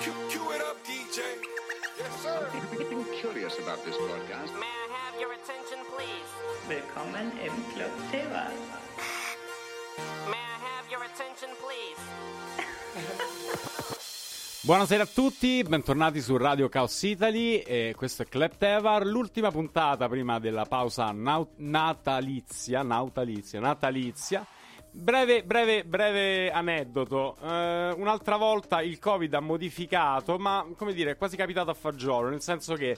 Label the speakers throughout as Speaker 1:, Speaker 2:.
Speaker 1: Cue, cue it up, DJ. Yes, sir.
Speaker 2: Getting curious about this broadcast.
Speaker 3: May I have your attention, please?
Speaker 4: Willkommen im Club Teva.
Speaker 3: May I have your attention, please?
Speaker 5: Buonasera a tutti, bentornati su Radio Chaos Italy e questo è Club Tevar, l'ultima puntata prima della pausa nau- natalizia, natalizia, natalizia. Breve, breve, breve aneddoto. Eh, un'altra volta il Covid ha modificato, ma come dire, è quasi capitato a fagiolo, nel senso che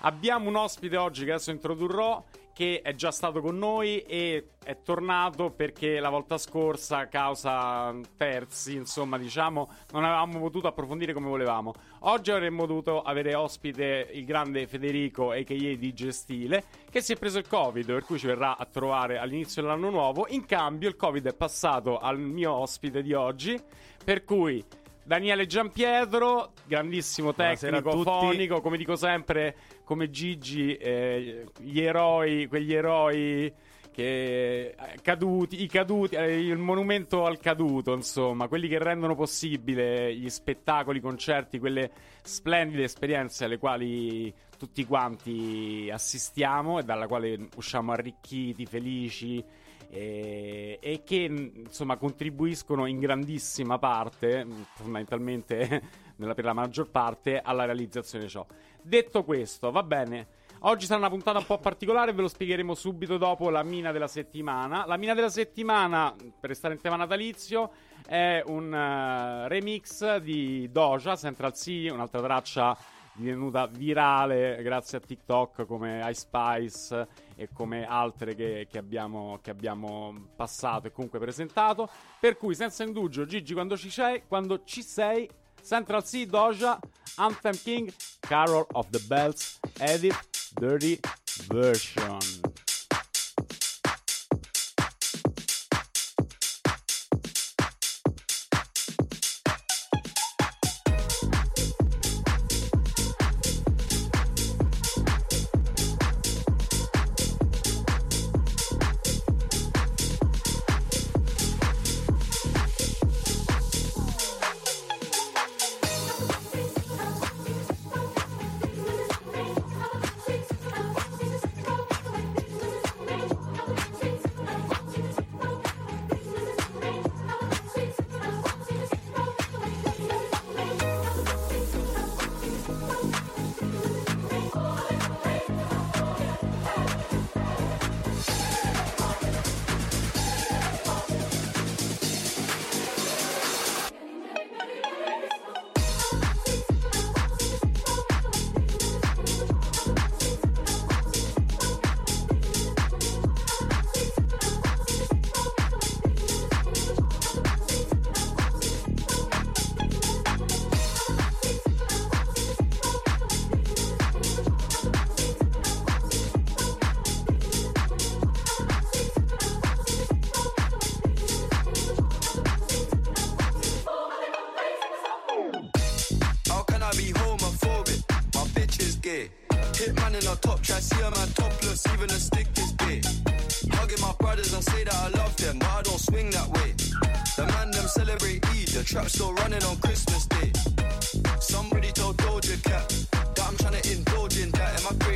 Speaker 5: abbiamo un ospite oggi che adesso introdurrò che è già stato con noi e è tornato perché la volta scorsa, causa terzi, insomma, diciamo, non avevamo potuto approfondire come volevamo. Oggi avremmo dovuto avere ospite il grande Federico, a.k.a. di Gestile, che si è preso il Covid, per cui ci verrà a trovare all'inizio dell'anno nuovo. In cambio, il Covid è passato al mio ospite di oggi, per cui Daniele Giampietro, grandissimo tecnico, fonico, come dico sempre, come Gigi, eh, gli eroi, quegli eroi che eh, caduti, i caduti, eh, il monumento al caduto, insomma, quelli che rendono possibile gli spettacoli, i concerti, quelle splendide esperienze alle quali tutti quanti assistiamo e dalla quale usciamo arricchiti, felici e, e che insomma contribuiscono in grandissima parte, fondamentalmente nella- per la maggior parte, alla realizzazione di ciò. Detto questo, va bene. Oggi sarà una puntata un po' particolare, ve lo spiegheremo subito dopo la mina della settimana. La mina della settimana, per restare in tema natalizio, è un eh, remix di Doja, Central C, un'altra traccia divenuta virale grazie a TikTok come Ice Spice e come altre che, che abbiamo, che abbiamo passato e comunque presentato. Per cui, senza indugio, Gigi, quando ci sei, quando ci sei Central C, Doja, Anthem King, Carol of the Bells, Edit, Dirty Version.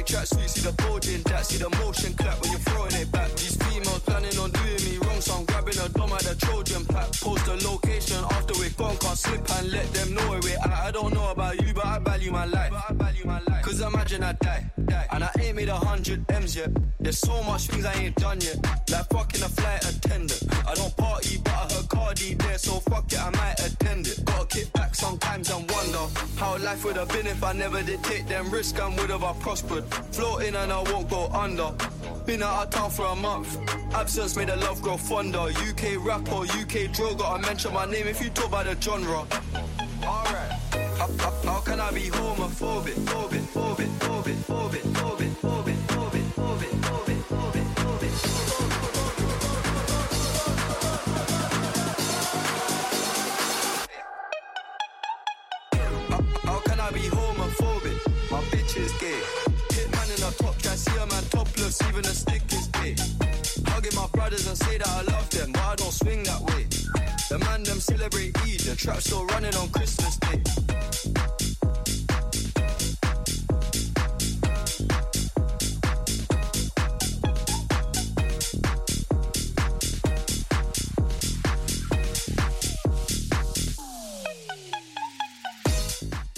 Speaker 1: That. In track suit, see the bulge in that, see the motion clap when you're throwing it back. These females planning on doing me wrong, so I'm grabbing a dome at the Trojan pack. Post the location after we're gone, can't slip and let them know where we're at. I don't know about you, but I value my life. Cause imagine I die, and I ain't made a hundred M's yet. There's so much things I ain't done yet, like fucking a flight attendant. I don't party, but I heard Cardi there, so fuck it, I might attend it. Gotta kick back sometimes and wonder how life would have been if I never did take them risks and would have I prospered. Floating and I won't go under. Been out of town for a month. Absence made the love grow fonder. UK rapper, UK droga. I mention my name if you talk about the genre. Alright. How, how, how can I be homophobic? Phobic, phobic, phobic, phobic, phobic, phobic, phobic, phobic, phobic, phobic, phobic. How, how can I be homophobic? My bitch is gay. A man topless, even a stick is gay. Hugging my brothers and say that I love them, but I don't swing that way. The man them celebrate Eid, the trap still running on Christmas Day.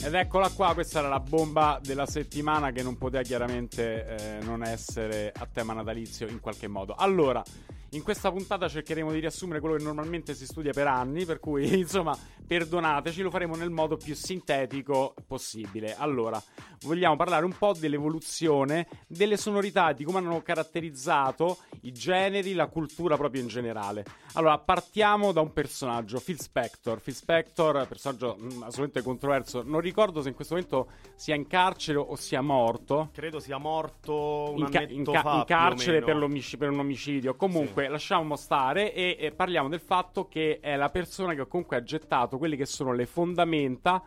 Speaker 5: Ed eccola qua, questa era la bomba della settimana che non poteva chiaramente eh, non essere a tema natalizio in qualche modo. Allora, in questa puntata cercheremo di riassumere quello che normalmente si studia per anni, per cui insomma, perdonateci, lo faremo nel modo più sintetico possibile. Allora, vogliamo parlare un po' dell'evoluzione delle sonorità, di come hanno caratterizzato i generi, la cultura proprio in generale. Allora, partiamo da un personaggio, Phil Spector. Phil Spector, personaggio mh, assolutamente controverso, non ricordo se in questo momento sia in carcere o sia morto.
Speaker 6: Credo sia morto un
Speaker 5: In, ca- in ca-
Speaker 6: fa,
Speaker 5: in carcere per, per un omicidio. Comunque, lasciamo stare e, e parliamo del fatto che è la persona che comunque ha gettato quelle che sono le fondamenta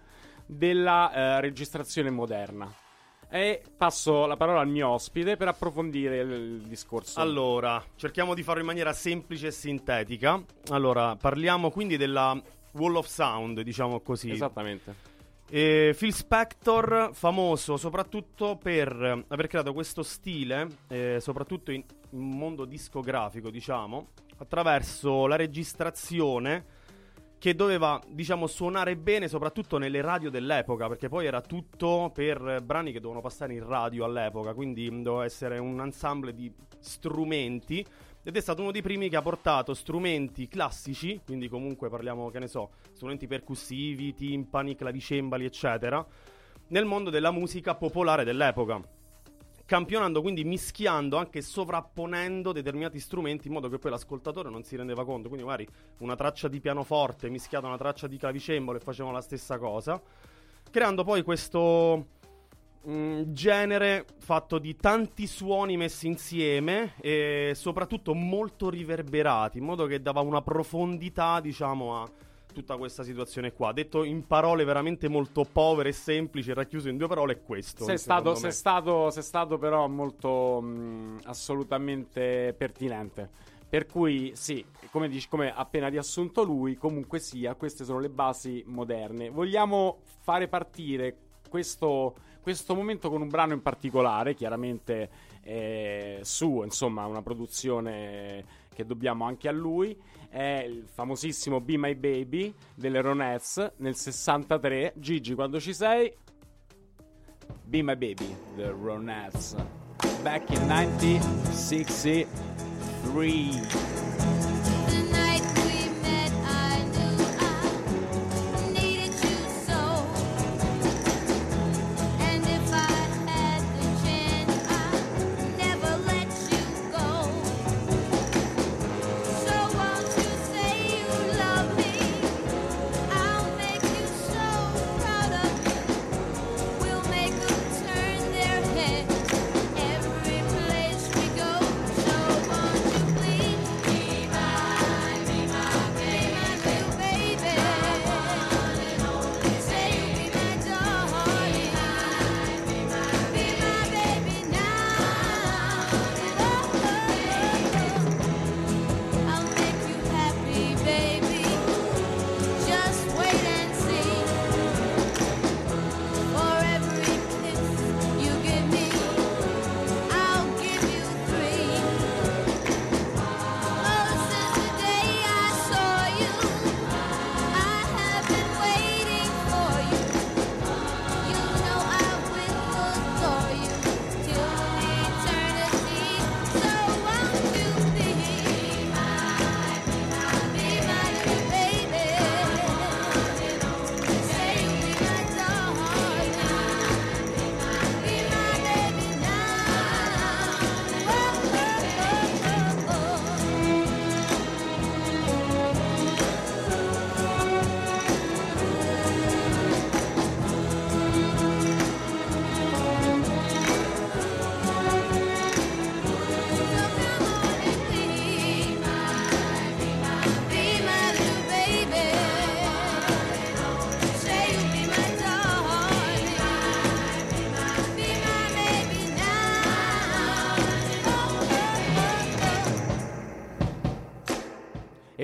Speaker 5: della eh, registrazione moderna. E passo la parola al mio ospite per approfondire il, il discorso.
Speaker 6: Allora, cerchiamo di farlo in maniera semplice e sintetica. Allora, parliamo quindi della Wall of Sound, diciamo così.
Speaker 5: Esattamente.
Speaker 6: E Phil Spector, famoso soprattutto per aver creato questo stile, eh, soprattutto in, in mondo discografico, diciamo, attraverso la registrazione che doveva, diciamo, suonare bene soprattutto nelle radio dell'epoca, perché poi era tutto per brani che dovevano passare in radio all'epoca, quindi doveva essere un ensemble di strumenti ed è stato uno dei primi che ha portato strumenti classici, quindi comunque parliamo, che ne so, strumenti percussivi, timpani, clavicembali, eccetera, nel mondo della musica popolare dell'epoca. Campionando, quindi mischiando, anche sovrapponendo determinati strumenti in modo che poi l'ascoltatore non si rendeva conto. Quindi, magari una traccia di pianoforte mischiata a una traccia di clavicembalo e facevano la stessa cosa. Creando poi questo genere fatto di tanti suoni messi insieme e soprattutto molto riverberati, in modo che dava una profondità, diciamo, a tutta questa situazione qua. Detto in parole veramente molto povere e semplici, racchiuso in due parole, è questo.
Speaker 5: Sei stato, sei, stato, sei stato però molto mh, assolutamente pertinente. Per cui sì, come, dici, come appena riassunto lui, comunque sia, queste sono le basi moderne. Vogliamo fare partire questo, questo momento con un brano in particolare, chiaramente eh, suo, insomma, una produzione che dobbiamo anche a lui. È il famosissimo Be My Baby delle Ronettes nel 63. Gigi, quando ci sei, Be My Baby, The Ronettes. Back in 1963.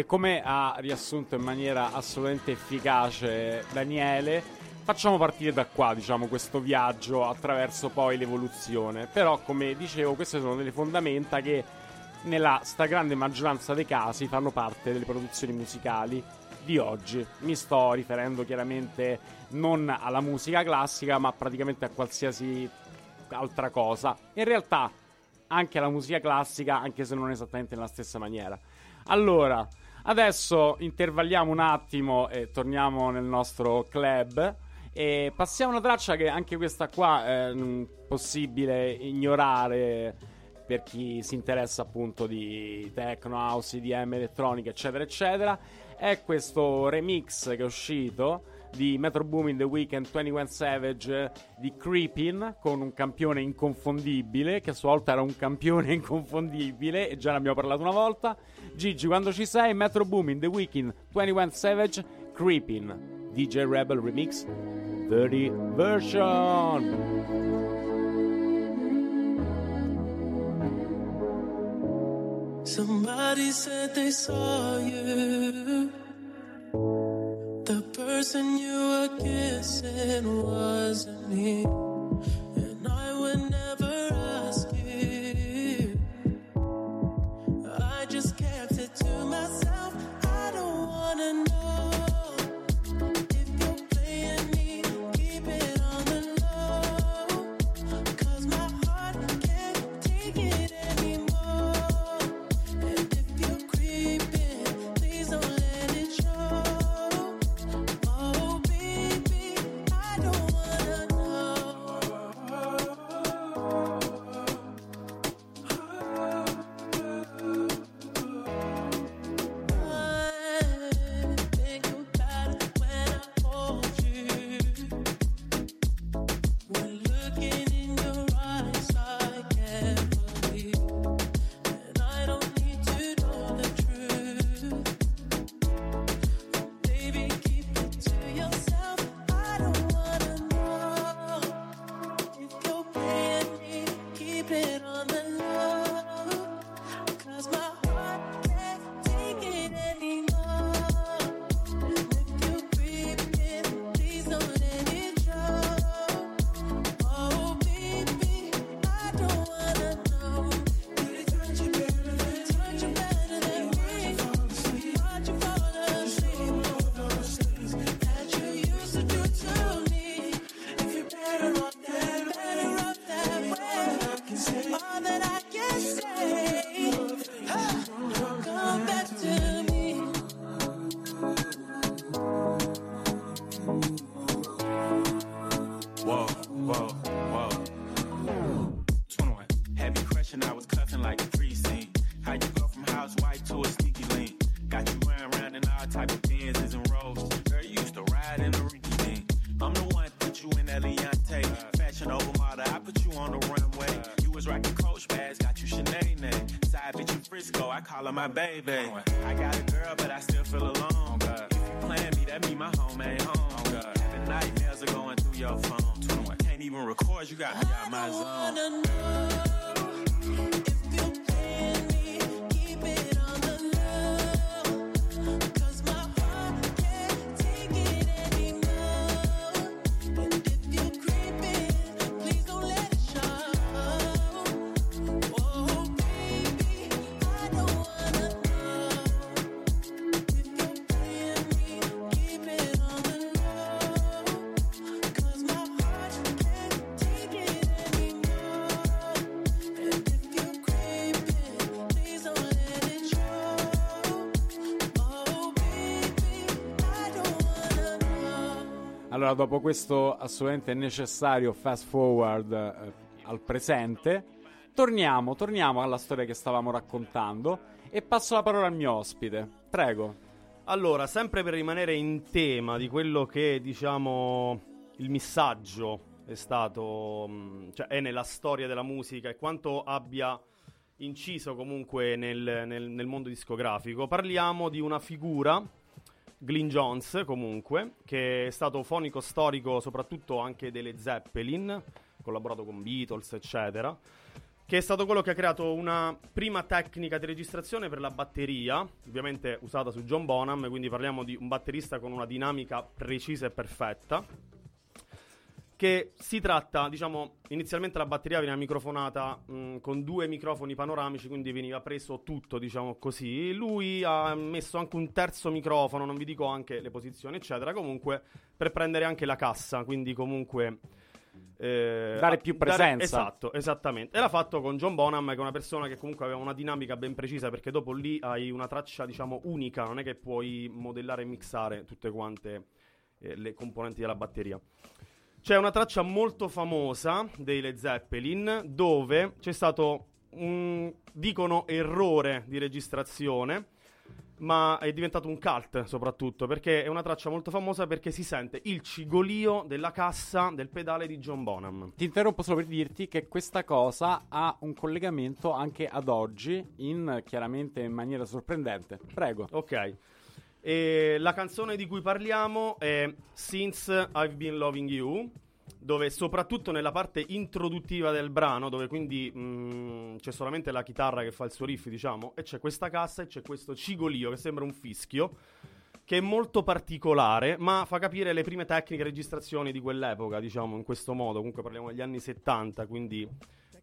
Speaker 5: Come ha riassunto in maniera assolutamente efficace Daniele, facciamo partire da qua, diciamo, questo viaggio attraverso poi l'evoluzione. Però, come dicevo, queste sono delle fondamenta che nella stragrande maggioranza dei casi fanno parte delle produzioni musicali di oggi. Mi sto riferendo chiaramente non alla musica classica, ma praticamente a qualsiasi altra cosa. In realtà anche alla musica classica, anche se non esattamente nella stessa maniera. Allora, adesso intervalliamo un attimo e torniamo nel nostro club. E passiamo una traccia che anche questa qua è mm, possibile ignorare per chi si interessa appunto di techno, house, IDM, elettronica, eccetera, eccetera. È questo remix che è uscito di Metro Boomin The Weeknd 21 Savage di Creepin con un campione inconfondibile che a sua volta era un campione inconfondibile e già ne abbiamo parlato una volta Gigi quando ci sei Metro Boomin The Weeknd 21 Savage Creepin DJ Rebel Remix 30 version
Speaker 7: Somebody said they saw you. The person you were kissing wasn't my baby.
Speaker 5: Allora, dopo questo assolutamente necessario fast forward eh, al presente, torniamo, torniamo alla storia che stavamo raccontando e passo la parola al mio ospite. Prego.
Speaker 6: Allora, sempre per rimanere in tema di quello che diciamo il messaggio è stato, mh, cioè è nella storia della musica e quanto abbia inciso comunque nel, nel- nel mondo discografico, parliamo di una figura, Glyn Jones comunque, che è stato fonico storico soprattutto anche delle Zeppelin, collaborato con Beatles, eccetera che è stato quello che ha creato una prima tecnica di registrazione per la batteria, ovviamente usata su John Bonham, quindi parliamo di un batterista con una dinamica precisa e perfetta. Che si tratta, diciamo, inizialmente la batteria veniva microfonata mh, con due microfoni panoramici, quindi veniva preso tutto, diciamo così. Lui ha messo anche un terzo microfono, non vi dico anche le posizioni, eccetera, comunque per prendere anche la cassa, quindi comunque eh,
Speaker 5: Dare più presenza.
Speaker 6: esatto, esattamente. E l'ha fatto con John Bonham, che è una persona che comunque aveva una dinamica ben precisa, perché dopo lì hai una traccia, diciamo, unica, non è che puoi modellare e mixare tutte quante eh, le componenti della batteria. C'è una traccia molto famosa dei Led Zeppelin dove c'è stato un, dicono, errore di registrazione, ma è diventato un cult soprattutto perché è una traccia molto famosa perché si sente il cigolio della cassa del pedale di John Bonham.
Speaker 5: Ti interrompo solo per dirti che questa cosa ha un collegamento anche ad oggi, in chiaramente in maniera sorprendente. Prego.
Speaker 6: Ok. E la canzone di cui parliamo è Since I've Been Loving You, dove soprattutto nella parte introduttiva del brano, dove quindi mm, c'è solamente la chitarra che fa il suo riff, diciamo, e c'è questa cassa e c'è questo cigolio che sembra un fischio, che è molto particolare, ma fa capire le prime tecniche di registrazione di quell'epoca, diciamo, in questo modo. Comunque parliamo degli anni 70, quindi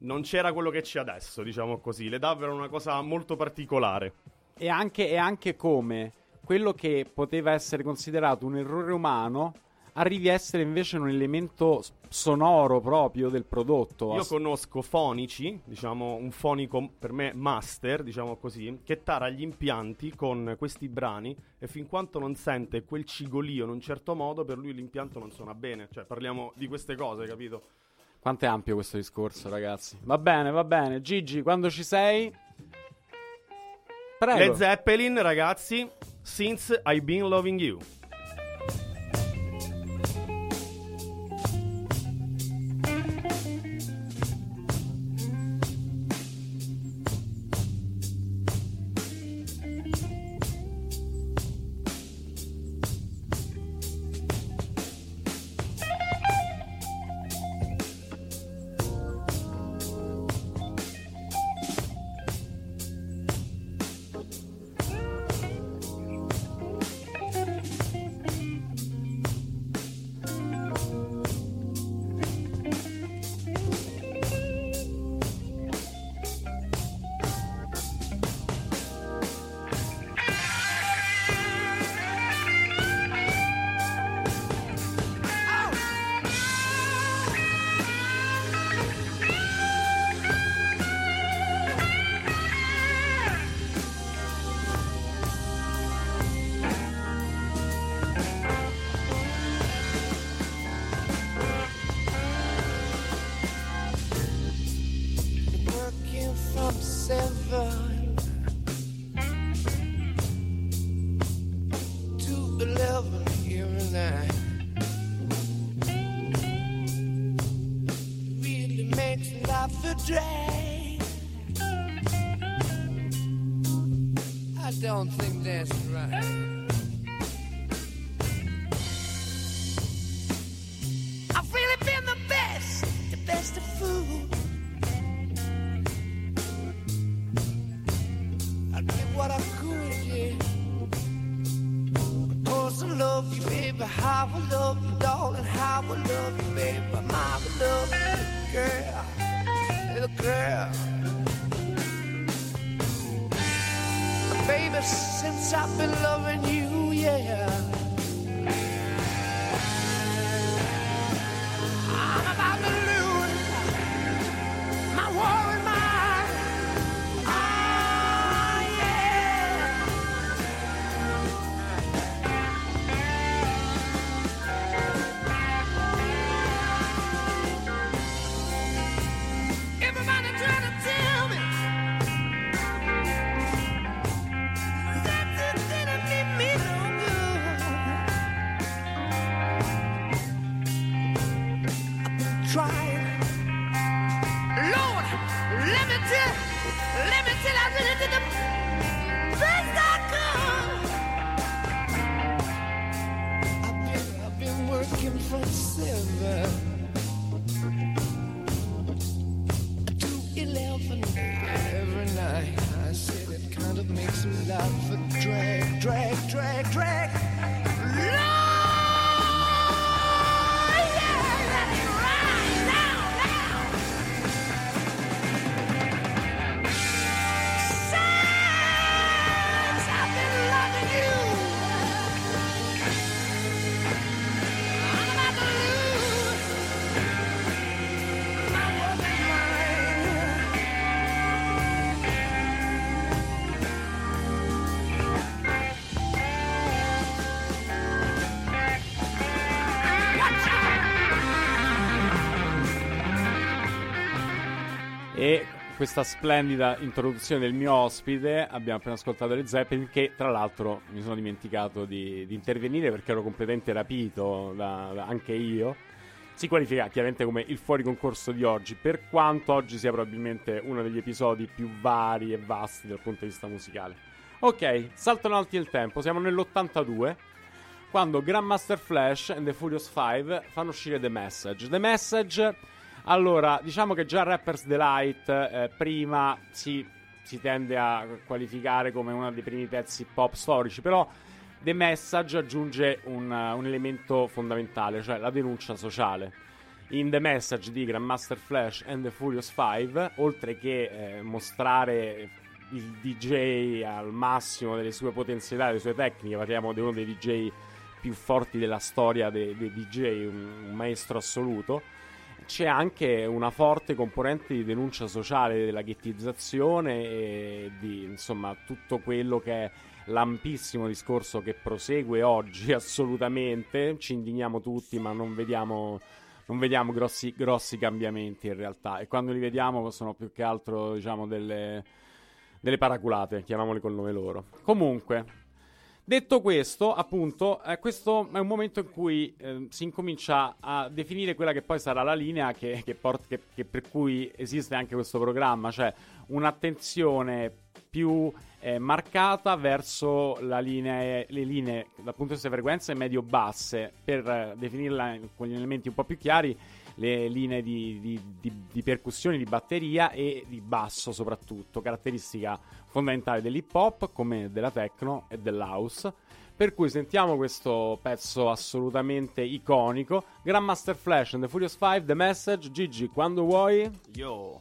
Speaker 6: non c'era quello che c'è adesso, diciamo così. Le davvero una cosa molto particolare.
Speaker 5: E anche, e anche come quello che poteva essere considerato un errore umano arrivi a essere invece un elemento sonoro proprio del prodotto.
Speaker 6: Io conosco fonici, diciamo un fonico per me master, diciamo così, che tara gli impianti con questi brani e fin quanto non sente quel cigolio in un certo modo, per lui l'impianto non suona bene. Cioè, parliamo di queste cose, capito?
Speaker 5: Quanto è ampio questo discorso, ragazzi? Va bene, va bene. Gigi, quando ci sei? Prego.
Speaker 6: Led Zeppelin, ragazzi, Since I've Been Loving You.
Speaker 8: Girl. Baby, since I've been loving you, yeah.
Speaker 5: Questa splendida introduzione del mio ospite, abbiamo appena ascoltato le Zeppelin, che tra l'altro mi sono dimenticato di, di intervenire perché ero completamente rapito da- da- anche io. Si qualifica chiaramente come il fuori concorso di oggi, per quanto oggi sia probabilmente uno degli episodi più vari e vasti dal punto di vista musicale. Ok, saltano alti il tempo, siamo nell'82 quando Grandmaster Flash and the Furious 5 fanno uscire The Message. The Message, allora, diciamo che già Rapper's Delight eh, prima si, si tende a qualificare come uno dei primi pezzi pop storici, però The Message aggiunge un, un elemento fondamentale, cioè la denuncia sociale. In The Message di Grandmaster Flash and the Furious 5, oltre che eh, mostrare il DJ al massimo delle sue potenzialità, delle sue tecniche, parliamo di uno dei DJ più forti della storia dei, dei DJ, un, un maestro assoluto. C'è anche una forte componente di denuncia sociale della ghettizzazione e di insomma tutto quello che è l'ampissimo discorso che prosegue oggi assolutamente. Ci indigniamo tutti, ma non vediamo, non vediamo grossi, grossi cambiamenti in realtà. E quando li vediamo sono più che altro diciamo delle, delle paraculate, chiamiamole col nome loro. Comunque, Detto questo, appunto, eh, questo è un momento in cui eh, si incomincia a definire quella che poi sarà la linea che, che port- che- che per cui esiste anche questo programma, cioè un'attenzione più eh, marcata verso la linee- le linee dal punto di vista di frequenze medio-basse, per eh, definirla con gli elementi un po' più chiari, le linee di, di- di- di percussioni, di batteria e di basso soprattutto, caratteristica fondamentale dell'hip hop come della techno e dell'house. Per cui sentiamo questo pezzo assolutamente iconico. Grandmaster Flash and the Furious 5, The Message, Gigi, quando vuoi.
Speaker 6: Yo.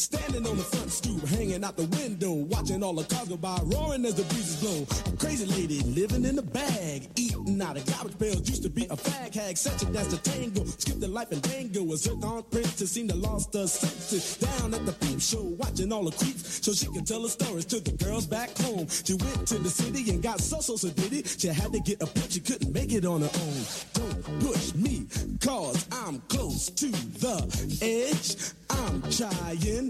Speaker 9: Standing on the front stoop, hanging out the window, watching all the cars go by, roaring as the breeze breezes blow. A crazy lady living in a bag, eating out of garbage pails. Used to be a fag hag, such a dance to tango. Skipped the life and dango. A zircon princess seemed to lost her senses. Down at the peep show, watching all the creeps, so she could tell her stories to the girls back home. She went to the city and got so so so did it. She had to get a push, she couldn't make it on her own. Don't push me, cause I'm close to the edge. I'm trying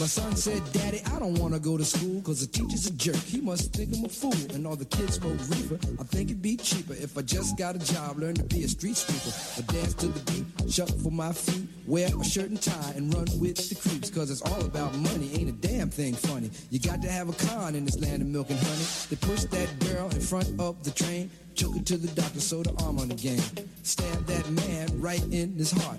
Speaker 10: My son said, Daddy, I don't want to go to school because the teacher's a jerk. He must think I'm a fool. And all the kids smoke reefer. I think it'd be cheaper if I just got a job, learn to be a street sweeper. I dance to the beat, shuffle for my feet, wear a shirt and tie, and run with the creeps. Because it's all about money, ain't a damn thing funny. You got to have a con in this land of milk and honey. They pushed that girl in front of the train, took her to the doctor, sewed her arm on the game. Stabbed that man right in his heart.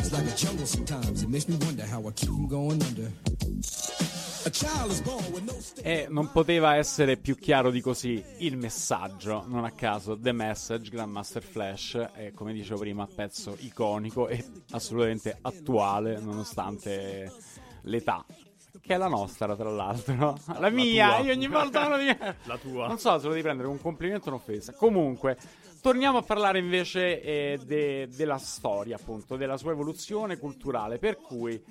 Speaker 10: It's like a jungle sometimes. It makes me wonder how I keep from going under. A child is born with no state.
Speaker 5: E non poteva essere più chiaro di così il messaggio, non a caso The Message, Grandmaster Flash, è come dicevo prima, pezzo iconico e assolutamente attuale nonostante l'età. Che è la nostra, tra l'altro. La mia,
Speaker 6: tua.
Speaker 5: io ogni volta uno di
Speaker 6: La tua.
Speaker 5: Non so se lo devi prendere un complimento o un'offesa. Comunque, torniamo a parlare invece eh, de- della storia, appunto, della sua evoluzione culturale. Per cui,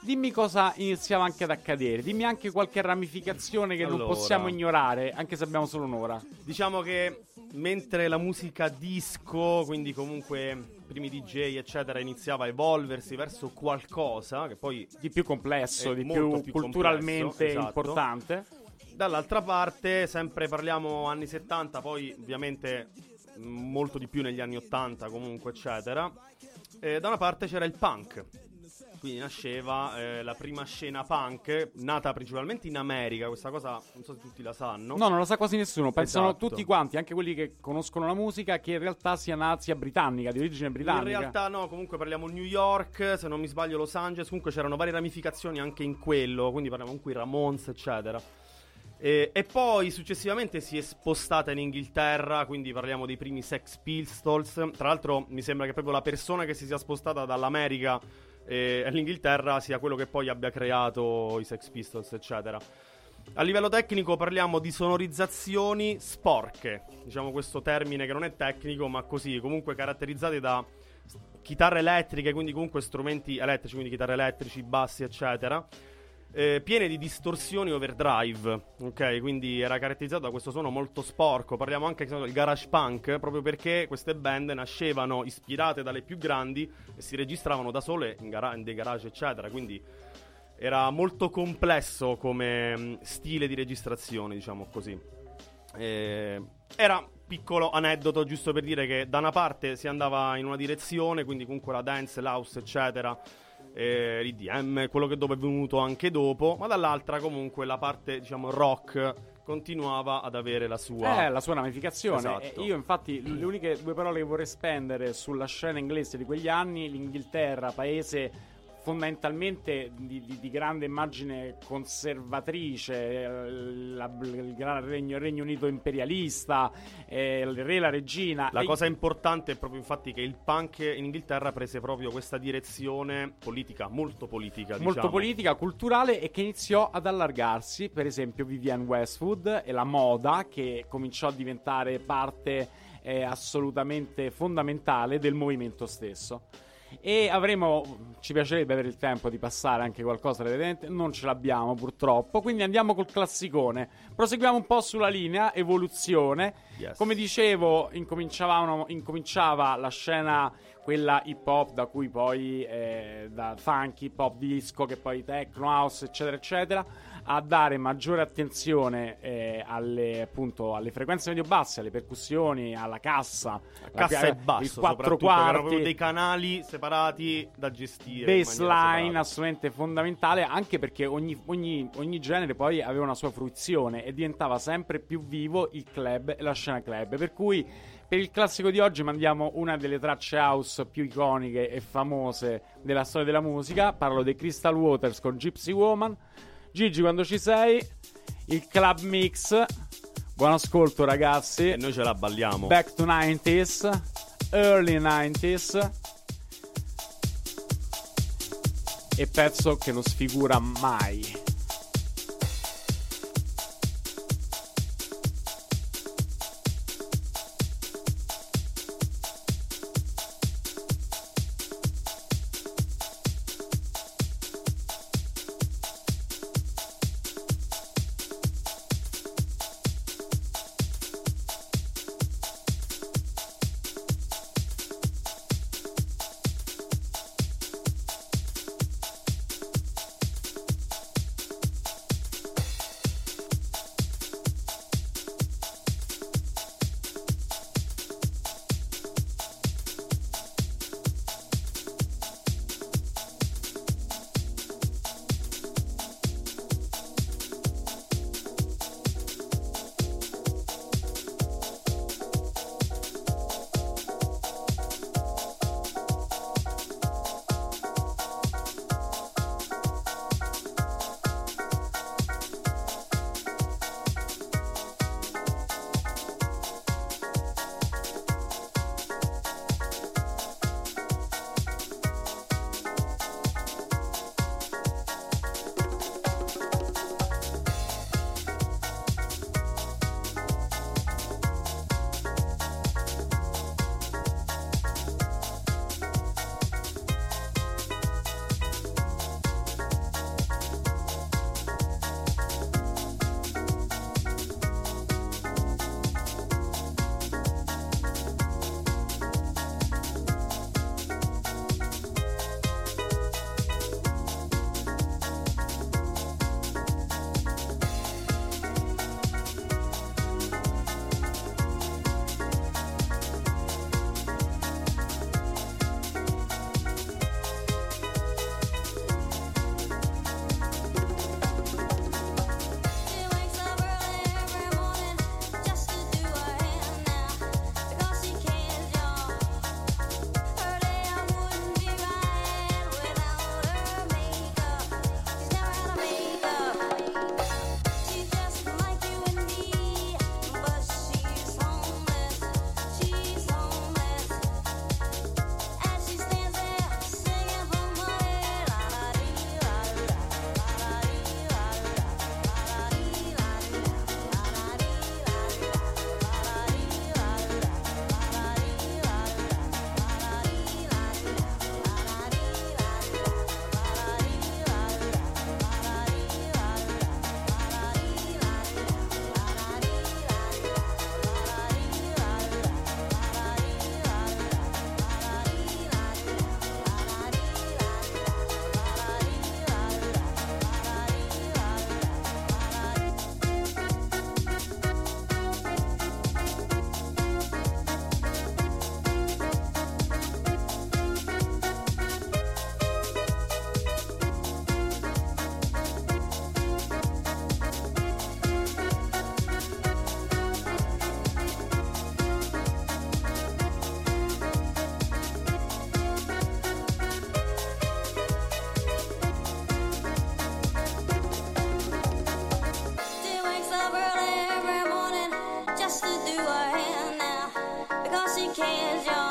Speaker 5: dimmi cosa iniziava anche ad accadere. Dimmi anche qualche ramificazione che non
Speaker 6: Allora.
Speaker 5: possiamo ignorare, anche se abbiamo solo un'ora.
Speaker 6: Diciamo che mentre la musica disco, quindi comunque primi DJ, eccetera, iniziava a evolversi verso qualcosa che poi
Speaker 5: Di più complesso, di più,
Speaker 6: più
Speaker 5: culturalmente
Speaker 6: complesso, esatto.
Speaker 5: importante.
Speaker 6: Dall'altra parte, sempre parliamo anni 70, poi ovviamente molto di più negli anni 80 comunque, eccetera. Eh, da una parte c'era il punk. Quindi nasceva eh, la prima scena punk, nata principalmente in America, questa cosa non so se tutti la sanno.
Speaker 5: No, non lo sa quasi nessuno. Pensano
Speaker 6: Esatto.
Speaker 5: tutti quanti, anche quelli che conoscono la musica, che in realtà sia nazia britannica, di origine
Speaker 6: In
Speaker 5: britannica.
Speaker 6: realtà no, comunque parliamo New York, se non mi sbaglio Los Angeles, comunque c'erano varie ramificazioni anche in quello, quindi parliamo comunque i Ramones, eccetera. E, e poi successivamente si è spostata in Inghilterra, quindi parliamo dei primi Sex Pistols. Tra l'altro mi sembra che proprio la persona che si sia spostata dall'America eh, all'Inghilterra sia quello che poi abbia creato i Sex Pistols, eccetera. A livello tecnico parliamo di sonorizzazioni sporche, diciamo questo termine che non è tecnico, ma così, comunque caratterizzate da chitarre elettriche, quindi comunque strumenti elettrici, quindi chitarre elettrici, bassi, eccetera. Eh, piene di distorsioni overdrive, ok? Quindi era caratterizzato da questo suono molto sporco. Parliamo anche del garage punk, proprio perché queste band nascevano ispirate dalle più grandi e si registravano da sole in, gara- in dei garage, eccetera. Quindi era molto complesso come mh, stile di registrazione, diciamo così. Eh, era piccolo aneddoto giusto per dire che da una parte si andava in una direzione, quindi comunque la dance, l'house, eccetera, eh, l'IDM, quello che dopo è venuto anche dopo, ma dall'altra comunque la parte, diciamo, rock continuava ad avere la sua...
Speaker 5: Eh, la sua ramificazione.
Speaker 6: Esatto.
Speaker 5: Io, infatti, le uniche due parole che vorrei spendere sulla scena inglese di quegli anni, l'Inghilterra, paese fondamentalmente di, di- di grande immagine conservatrice, eh, la- il gran regno, il Regno Unito imperialista, eh, il re, la regina.
Speaker 6: La
Speaker 5: E-
Speaker 6: cosa importante è proprio infatti che il punk in Inghilterra prese proprio questa direzione politica, molto politica,
Speaker 5: molto
Speaker 6: diciamo.
Speaker 5: politica, culturale e che iniziò ad allargarsi, per esempio Vivienne Westwood e la moda che cominciò a diventare parte eh, assolutamente fondamentale del movimento stesso. E avremo, ci piacerebbe avere il tempo di passare anche qualcosa evidente, non ce l'abbiamo purtroppo, quindi andiamo col classicone. Proseguiamo un po' sulla linea, evoluzione.
Speaker 6: Yes.
Speaker 5: Come dicevo, incominciava la scena quella hip hop da cui poi eh, da funk, hip hop disco, che poi techno house, eccetera, eccetera, a dare maggiore attenzione eh, alle, appunto, alle frequenze medio-basse, alle percussioni, alla cassa, la
Speaker 6: Cassa e basso,
Speaker 5: il quattro
Speaker 6: soprattutto, che erano
Speaker 5: quarti,
Speaker 6: proprio dei canali separati da gestire.
Speaker 5: baseline assolutamente fondamentale anche perché ogni, ogni- ogni genere poi aveva una sua fruizione e diventava sempre più vivo il club e la scena club. Per cui per il classico di oggi mandiamo una delle tracce house più iconiche e famose della storia della musica. Parlo dei Crystal Waters con Gypsy Woman Gigi quando ci sei il club mix. Buon ascolto ragazzi.
Speaker 6: E noi ce la balliamo.
Speaker 5: back to 90s early 90s e pezzo che non sfigura mai
Speaker 7: cans, you.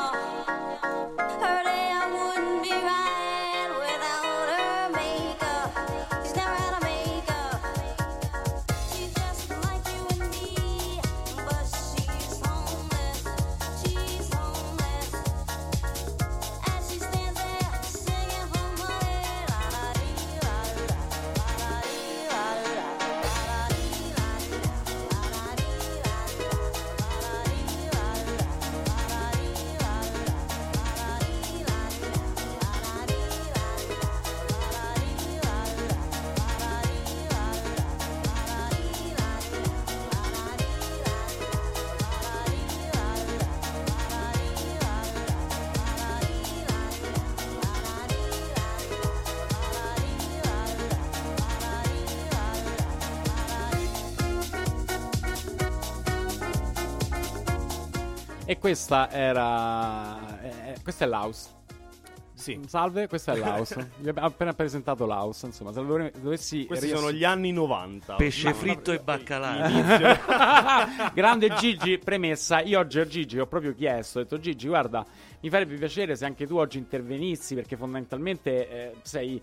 Speaker 5: E questa era. eh, eh, questa è l'house.
Speaker 6: Sì.
Speaker 5: Salve, questa è l'house. Vi abbiamo appena presentato l'house. Insomma, se dove- dovessi.
Speaker 6: Questi
Speaker 5: riass-
Speaker 6: sono gli anni 90.
Speaker 11: Pesce
Speaker 5: Ma-
Speaker 11: fritto e baccalà.
Speaker 5: Grande Gigi, premessa, io oggi a Gigi ho proprio chiesto, ho detto Gigi guarda, mi farebbe piacere se anche tu oggi intervenissi perché fondamentalmente eh, sei...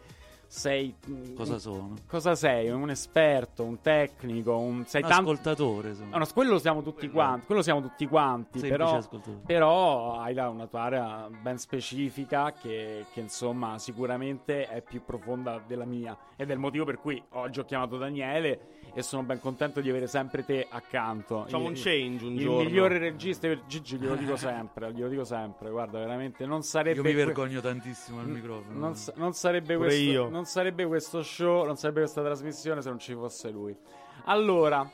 Speaker 5: sei mm,
Speaker 11: Cosa
Speaker 5: un-
Speaker 11: sono?
Speaker 5: Cosa sei? Un esperto, un tecnico, un... Sei
Speaker 11: Un
Speaker 5: tanto...
Speaker 11: ascoltatore. sono.
Speaker 5: Ah, no, quello siamo tutti quanti, quello siamo tutti quanti, però, però hai là una tua area ben specifica che, che, insomma sicuramente è più profonda della mia ed è il motivo per cui oggi ho chiamato Daniele e sono ben contento di avere sempre te accanto.
Speaker 6: Facciamo
Speaker 5: Il-
Speaker 6: un change un
Speaker 5: il
Speaker 6: giorno.
Speaker 5: migliore regista, Gigi glielo dico sempre, glielo dico sempre, guarda veramente non sarebbe...
Speaker 11: Io mi
Speaker 5: que-
Speaker 11: vergogno tantissimo al microfono.
Speaker 5: non, sa- non sarebbe questo,
Speaker 6: io.
Speaker 5: non sarebbe questo show, non sarebbe questa trasmissione se non ci fosse lui. Allora,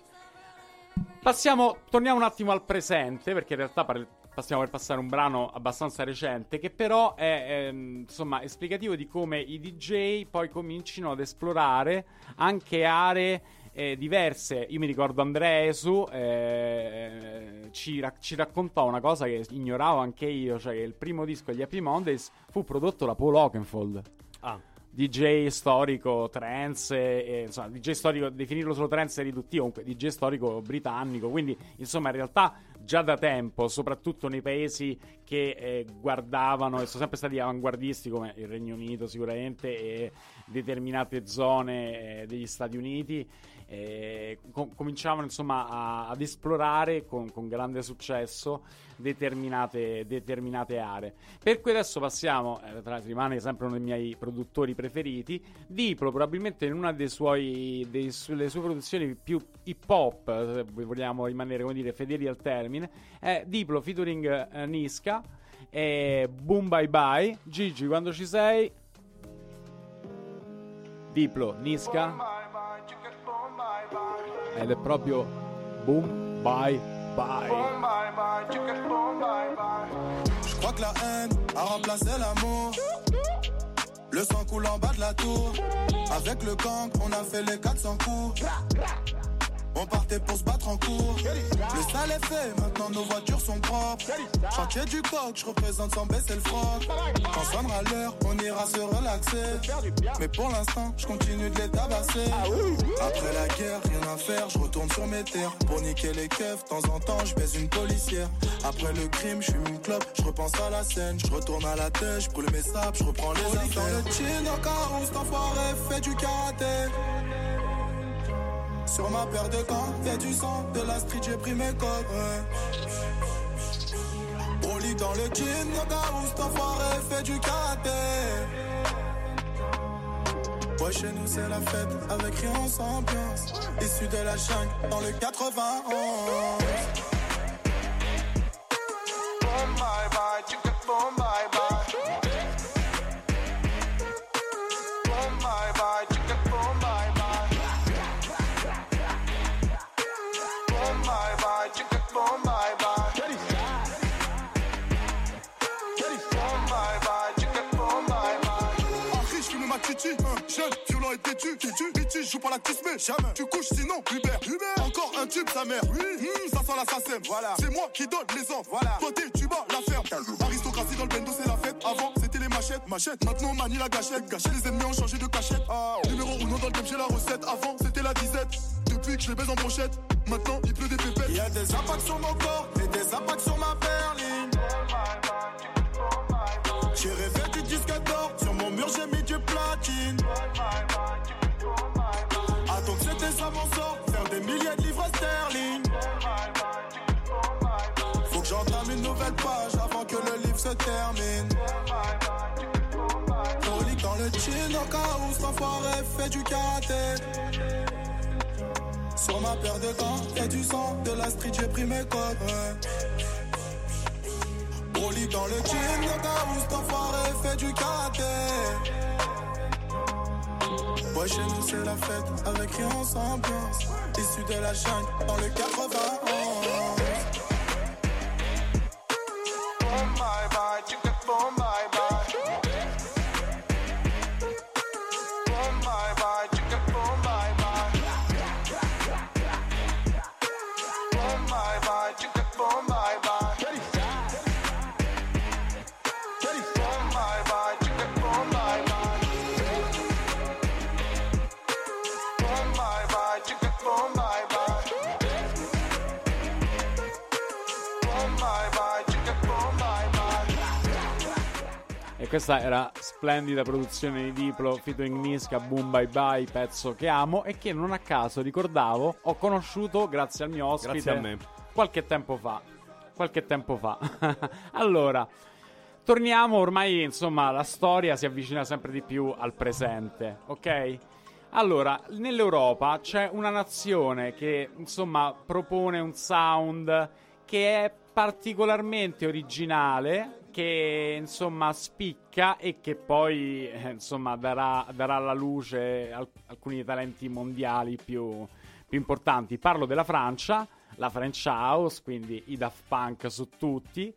Speaker 5: passiamo, torniamo un attimo al presente, perché in realtà par- passiamo per passare un brano abbastanza recente, che però è ehm, insomma esplicativo di come i DJ poi comincino ad esplorare anche aree eh, diverse. Io mi ricordo Andrea Esu eh, ci, rac- ci raccontò una cosa che ignoravo anche io, cioè che il primo disco degli Happy Mondays fu prodotto da Paul Oakenfold.
Speaker 6: Ah,
Speaker 5: DJ storico, trance, e, insomma, DJ storico, definirlo solo trance è riduttivo, comunque DJ storico britannico, quindi insomma in realtà già da tempo, soprattutto nei paesi che eh, guardavano e sono sempre stati avanguardisti come il Regno Unito sicuramente e determinate zone eh, degli Stati Uniti, eh, com- cominciavano insomma a- ad esplorare con, con grande successo determinate, determinate aree. Per cui adesso passiamo, eh, tra rimane sempre uno dei miei produttori preferiti, Diplo probabilmente in una suoi, dei delle sue produzioni più hip hop, se vogliamo rimanere come dire fedeli al termine, è Diplo featuring eh, Niska e Boom Bye Bye. Gigi, quando ci sei? Diplo, Niska ed è proprio Boom Bye Bye.
Speaker 12: Je crois que la haine a remplacé l'amour. Le sang coule en bas de la tour. Avec le gang, on a fait les 400 coups. On partait pour se battre en cours. Le sale est fait, maintenant nos voitures sont propres. Chantier du coq, je représente sans baisser le froc. Quand sonnera l'heure, on ira se relaxer. Mais pour l'instant, je continue de les tabasser. Après la guerre, rien à faire, je retourne sur mes terres. Pour niquer les keufs, de temps en temps, je baise une policière. Après le crime, je fume une clope, je repense à la scène. Je retourne à la tête, je brûle mes sables, je reprends les affaires. Dans le carrosse, cet enfoiré fait du karaté. Sur ma paire de gants, y'a du sang, de la street, j'ai pris mes codes. Ouais. Broly dans le jean, dans carrosse, cet enfoiré fait du karaté. Ouais, chez nous c'est la fête, avec rien sans ambiance. Issu de la jungle, dans le 91.
Speaker 10: Et têtu, têtu, têtu, joue pas la mais jamais. Tu couches sinon, Hubert, Hubert. Encore un tube, sa mère, oui, ça sent l'assassin, voilà. C'est moi qui donne les ordres, voilà. Côté, tu bats la ferme. Aristocratie dans le bendo, c'est la fête. Avant, c'était les machettes, machettes. Maintenant, on manie la gâchette. Gâcher les ennemis ont changé de cachette. Ah, numéro 1 dans le game, j'ai la recette. Avant, c'était la disette. Depuis que je les baise en brochette, maintenant, il pleut des pépettes.
Speaker 12: Y a des impacts sur mon corps et des impacts sur ma berline. J'ai rêvé du disque d'or, sur mon mur j'ai mis du platine. Nouvelle page avant que le livre se termine. Poli dans le chin, au cas où cet enfoiré fait du karaté. Sur ma paire de gants, y'a du sang, de la street, j'ai pris mes codes. Ouais. Broly dans le jean, le gars où cet enfoiré fait du karaté. Ouais, chez nous c'est la fête, avec rien sans ambiance. De la jungle, dans le 91.
Speaker 5: Questa era splendida produzione di Diplo, featuring Niska, Boom Bye Bye, pezzo che amo e che non a caso ricordavo, ho conosciuto grazie al mio ospite
Speaker 6: Grazie a me.
Speaker 5: qualche tempo fa. Qualche tempo fa. allora, torniamo ormai, insomma, la storia si avvicina sempre di più al presente, ok? Allora, nell'Europa c'è una nazione che, insomma, propone un sound che è particolarmente originale, che, insomma, spicca e che poi, eh, insomma, darà, darà alla luce al- alcuni talenti mondiali più, più importanti. Parlo della Francia, la French House, quindi i Daft Punk su tutti.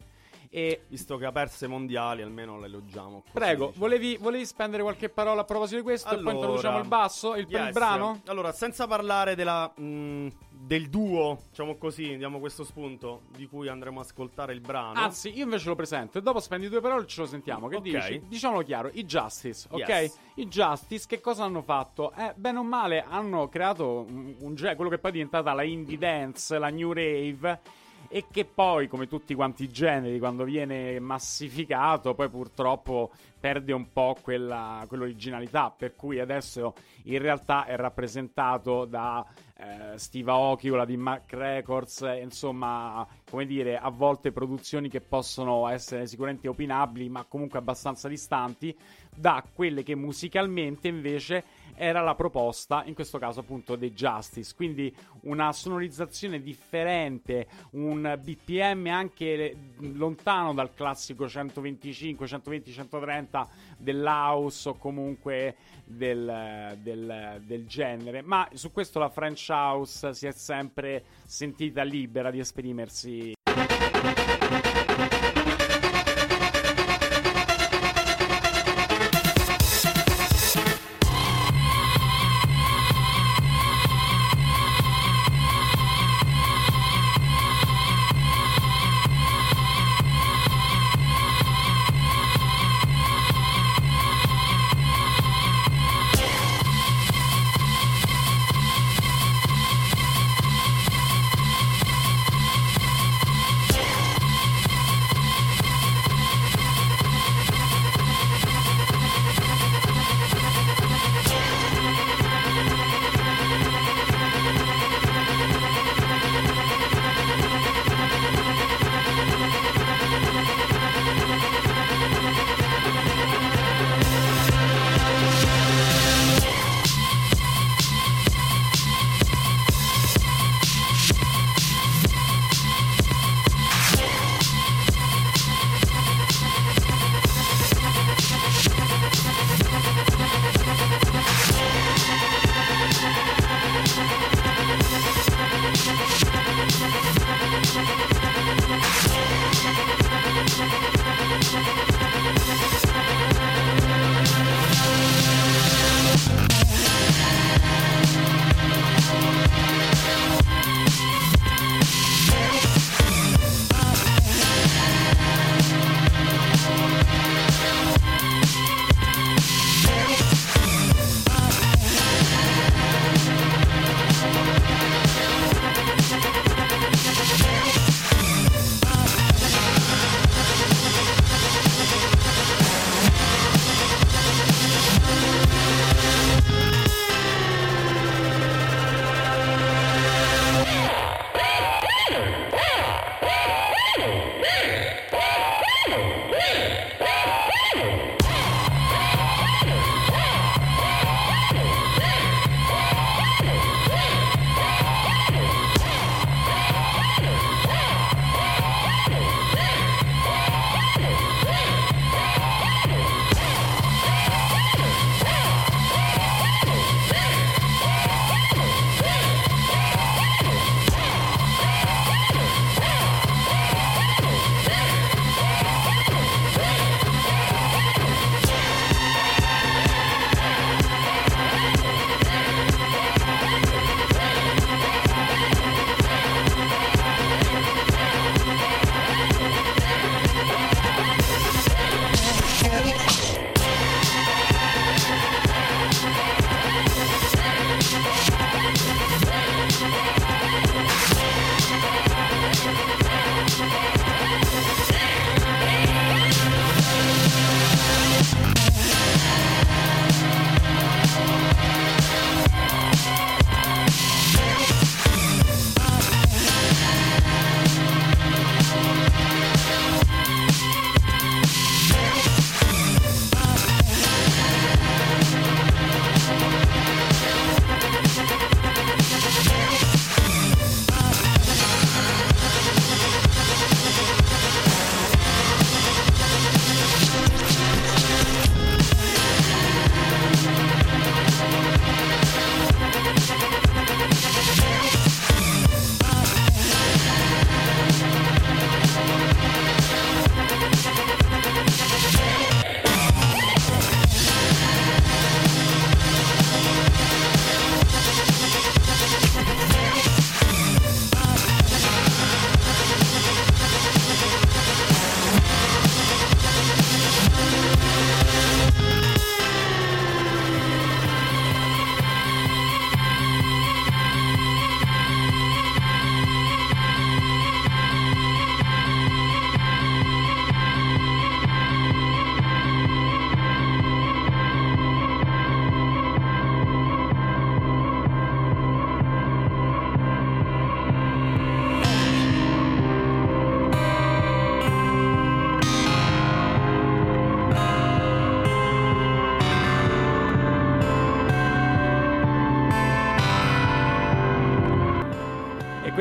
Speaker 5: E
Speaker 6: Visto che ha perse mondiali, almeno le elogiamo. così,
Speaker 5: Prego,
Speaker 6: diciamo.
Speaker 5: volevi, volevi spendere qualche parola a proposito di questo e poi introduciamo il basso, il, per il
Speaker 6: yes.
Speaker 5: brano?
Speaker 6: Allora, senza parlare della, mh, del duo, diciamo così, diamo questo spunto di cui andremo a ascoltare il brano.
Speaker 5: Anzi, io invece lo presento e dopo spendi due parole e ce lo sentiamo. Che
Speaker 6: Ok.
Speaker 5: dici? Diciamolo chiaro, i Justice, ok?
Speaker 6: Yes.
Speaker 5: I Justice che cosa hanno fatto? Eh, bene o male hanno creato un, un ge- quello che poi è diventata la indie dance, la new rave e che poi, come tutti quanti i generi, quando viene massificato, poi purtroppo perde un po' quella, quell'originalità, per cui adesso in realtà è rappresentato da eh, Steve Aoki di Mac Records, eh, insomma, come dire, a volte produzioni che possono essere sicuramente opinabili, ma comunque abbastanza distanti da quelle che musicalmente invece era la proposta, in questo caso appunto dei Justice, quindi una sonorizzazione differente, un BPM anche lontano dal classico 125, 120, 130 dell'house o comunque del, del- del genere, ma su questo la French House si è sempre sentita libera di esprimersi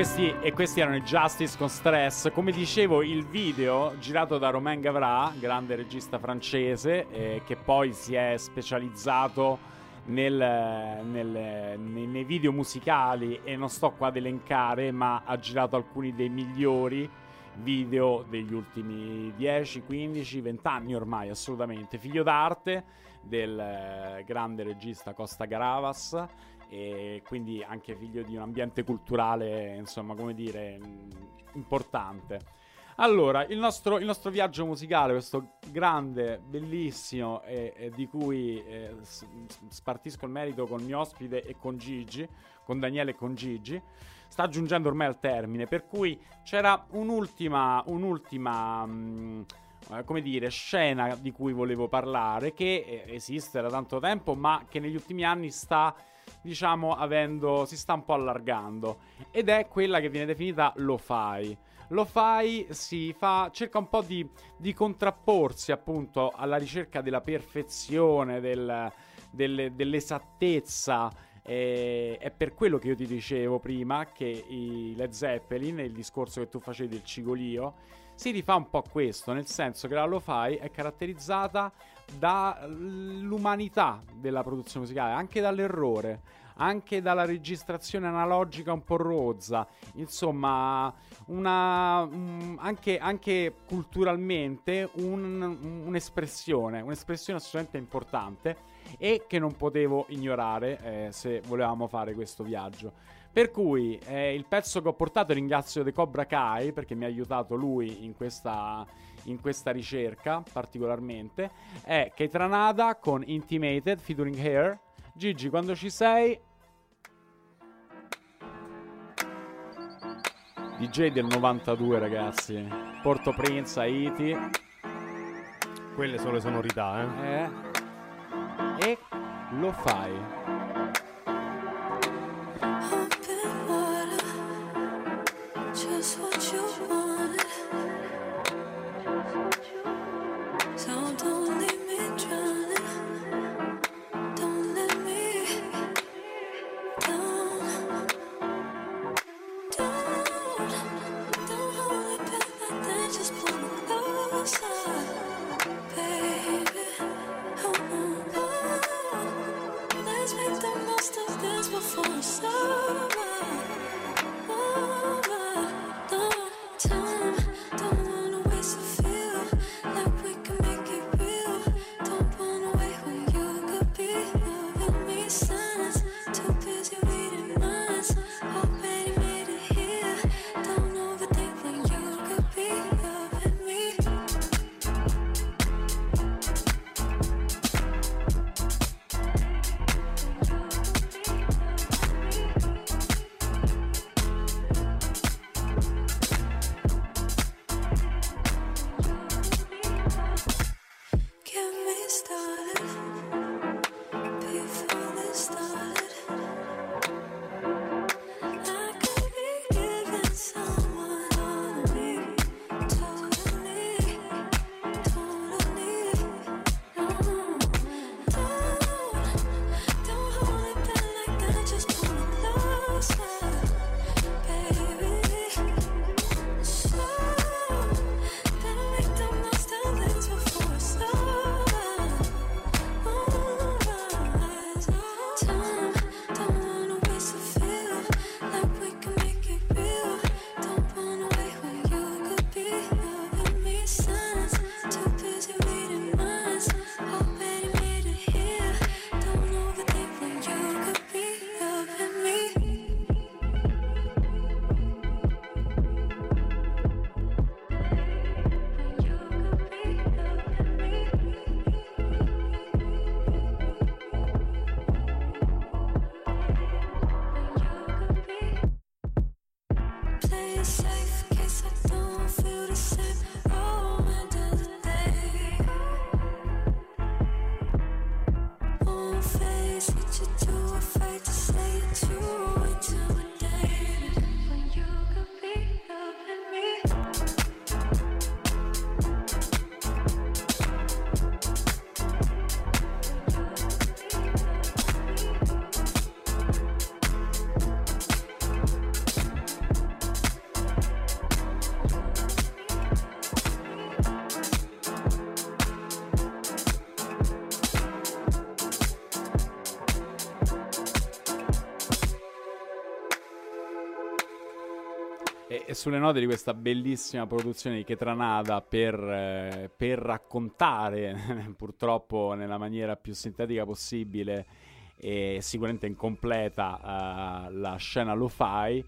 Speaker 5: questi, e questi erano i Justice con Stress. Come dicevo, il video girato da Romain Gavra, grande regista francese, eh, che poi si è specializzato nel- nel- nei, nei video musicali e non sto qua ad elencare, ma ha girato alcuni dei migliori video degli ultimi 10, 15, 20 anni ormai, assolutamente. Figlio d'arte del eh, grande regista Costa Garavas e quindi anche figlio di un ambiente culturale, insomma, come dire, importante. Allora, il nostro, il nostro viaggio musicale, questo grande, bellissimo, e, e di cui eh, spartisco il merito con il mio ospite e con Gigi, con Daniele e con Gigi, sta giungendo ormai al termine, per cui c'era un'ultima, un'ultima mh, eh, come dire, scena di cui volevo parlare, che eh, esiste da tanto tempo, ma che negli ultimi anni sta, diciamo, avendo, si sta un po' allargando, ed è quella che viene definita lo-fi. Lo-fi si fa, cerca un po' di, di contrapporsi appunto alla ricerca della perfezione, del- delle- dell'esattezza. E è per quello che io ti dicevo prima che i Led Zeppelin, il discorso che tu facevi del cigolio, si rifà un po' a questo, nel senso che la lo-fi è caratterizzata dall'umanità della produzione musicale, anche dall'errore, anche dalla registrazione analogica un po' rozza, insomma, una, un- anche, anche culturalmente un- un'espressione, un'espressione assolutamente importante e che non potevo ignorare eh, se volevamo fare questo viaggio. Per cui eh, il pezzo che ho portato ringrazio The Cobra Kai perché mi ha aiutato lui in questa, in questa ricerca particolarmente. È Keitranada con Intimated featuring Hair. Gigi, quando ci sei? DJ del 92 ragazzi. Porto Prince, Haiti.
Speaker 6: Quelle sono le sonorità, eh.
Speaker 5: Eh. E lo fai. Sulle note di questa bellissima produzione di Ketranada per, eh, per raccontare, purtroppo nella maniera più sintetica possibile e sicuramente incompleta, eh, la scena lo-fi.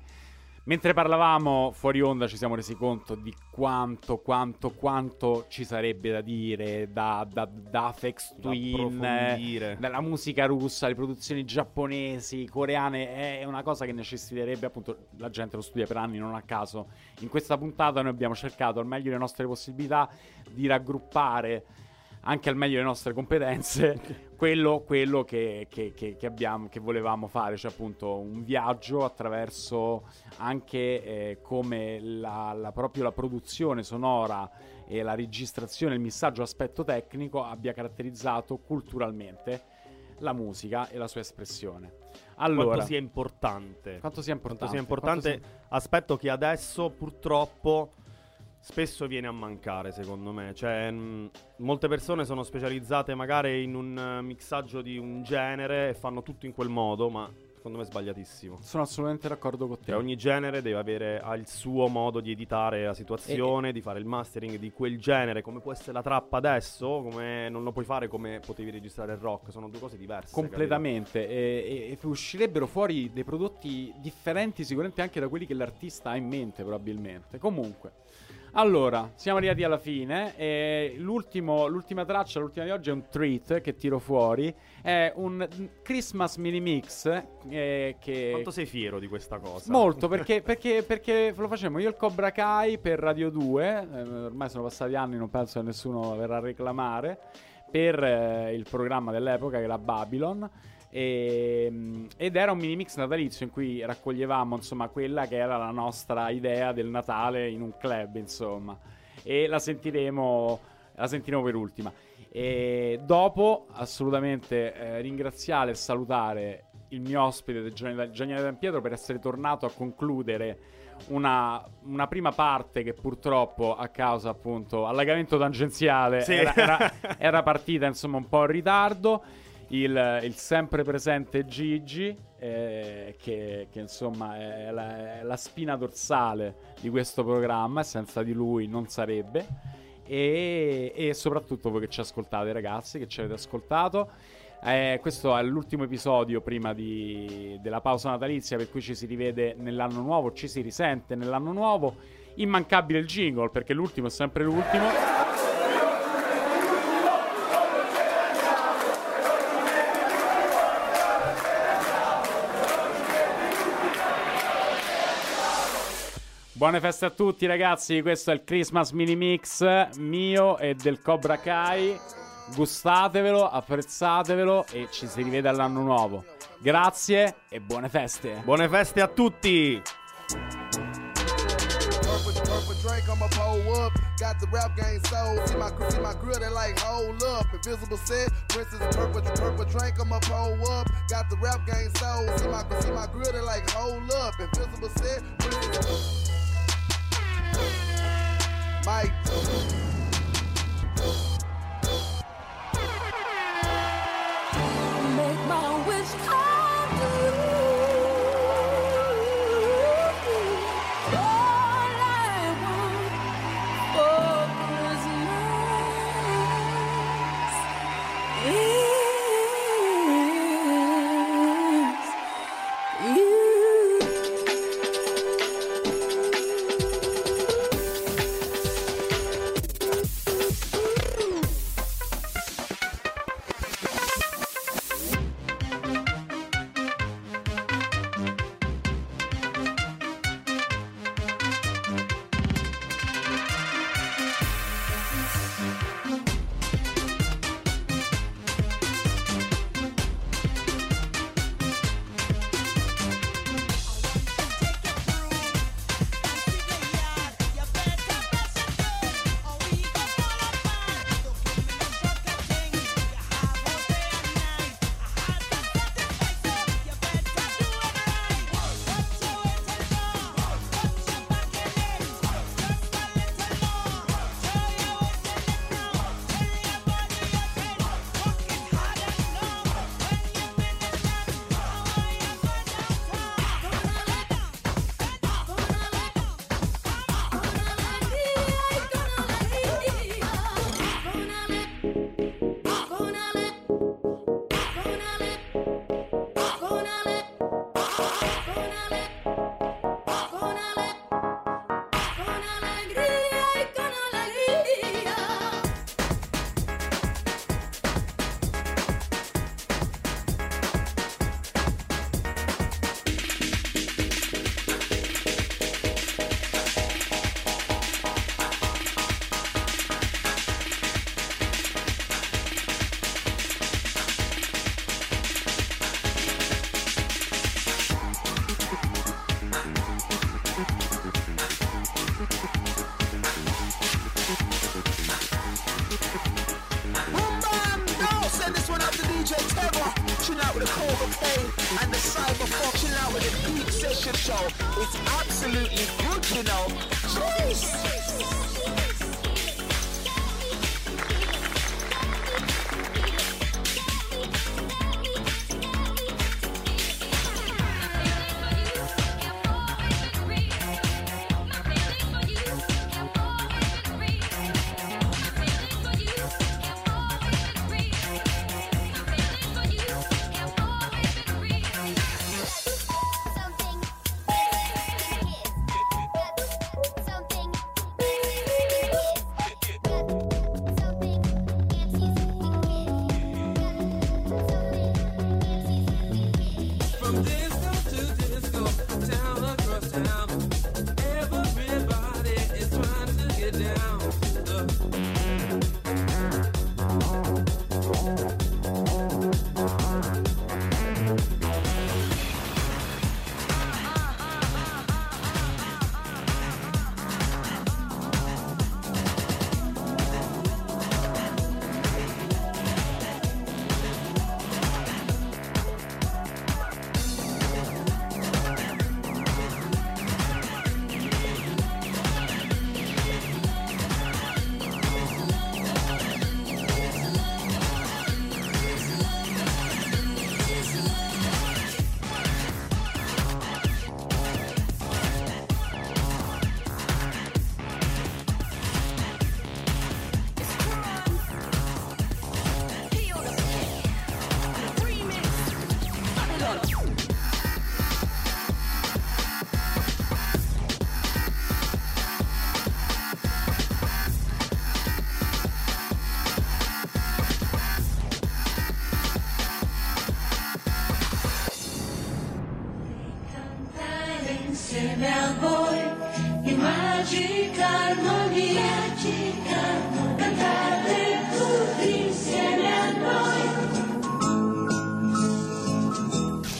Speaker 5: Mentre parlavamo fuori onda ci siamo resi conto di quanto, quanto, quanto ci sarebbe da dire da, da, da Afex Twin, eh, dalla musica russa, le produzioni giapponesi, coreane, è una cosa che necessiterebbe appunto, la gente lo studia per anni, non a caso. In questa puntata noi abbiamo cercato al meglio delle nostre possibilità di raggruppare anche al meglio delle nostre competenze quello, quello che, che- che- che abbiamo, che volevamo fare, cioè appunto un viaggio attraverso anche eh, come la, la- proprio la produzione sonora e la registrazione, il missaggio aspetto tecnico abbia caratterizzato culturalmente la musica e la sua espressione. Allora,
Speaker 6: quanto sia importante.
Speaker 5: quanto sia importante,
Speaker 6: Quanto sia importante,
Speaker 5: quanto
Speaker 6: aspetto che adesso purtroppo spesso viene a mancare, secondo me. Cioè, mh, molte persone sono specializzate magari in un eh, mixaggio di un genere e fanno tutto in quel modo, ma secondo me è sbagliatissimo.
Speaker 5: Sono assolutamente d'accordo con te.
Speaker 6: Cioè, ogni genere deve avere il suo modo di editare la situazione, di fare il mastering di quel genere, come può essere la trap adesso, come non lo puoi fare come potevi registrare il rock, sono due cose diverse.
Speaker 5: completamente e, e- e uscirebbero fuori dei prodotti differenti sicuramente anche da quelli che l'artista ha in mente probabilmente comunque allora siamo arrivati alla fine e l'ultima traccia l'ultima di oggi è un treat che tiro fuori è un Christmas mini mix eh, che
Speaker 6: Quanto sei fiero di questa cosa?
Speaker 5: Molto, perché, perché, perché lo facciamo io il Cobra Kai per Radio 2, eh, ormai sono passati anni, non penso che nessuno verrà a reclamare, per eh, il programma dell'epoca che era Babylon. E, mm, ed era un mini mix natalizio in cui raccoglievamo insomma quella che era la nostra idea del Natale in un club insomma. E la sentiremo la sentiremo per ultima. E dopo assolutamente eh, ringraziare e salutare il mio ospite Gianni Dan Pietro per essere tornato a concludere una, una prima parte che purtroppo a causa appunto allagamento tangenziale
Speaker 6: Sì.
Speaker 5: era, era- era partita insomma un po' in ritardo il, il sempre presente Gigi eh, che, che, insomma è la, è la spina dorsale di questo programma senza di lui non sarebbe. E, e soprattutto voi che ci ascoltate ragazzi che ci avete ascoltato. Eh, questo è l'ultimo episodio prima di- della pausa natalizia per cui ci si rivede nell'anno nuovo ci si risente nell'anno nuovo. Immancabile il jingle perché l'ultimo è sempre l'ultimo Buone feste a tutti ragazzi, questo è il Christmas mini mix mio e del Cobra Kai. Gustatevelo, apprezzatevelo e ci si rivede all'anno nuovo. Grazie e buone feste.
Speaker 6: Buone feste a tutti.
Speaker 13: Purple, purple drink, I'ma pull up. Got the rap game sold. See my, see my grill, they like, hold up. Invisible set, Princess purple, purple drink, I'ma pull up. Got the rap game sold. See my, see my grill, they like, hold up. Invisible set, Princess. Mike.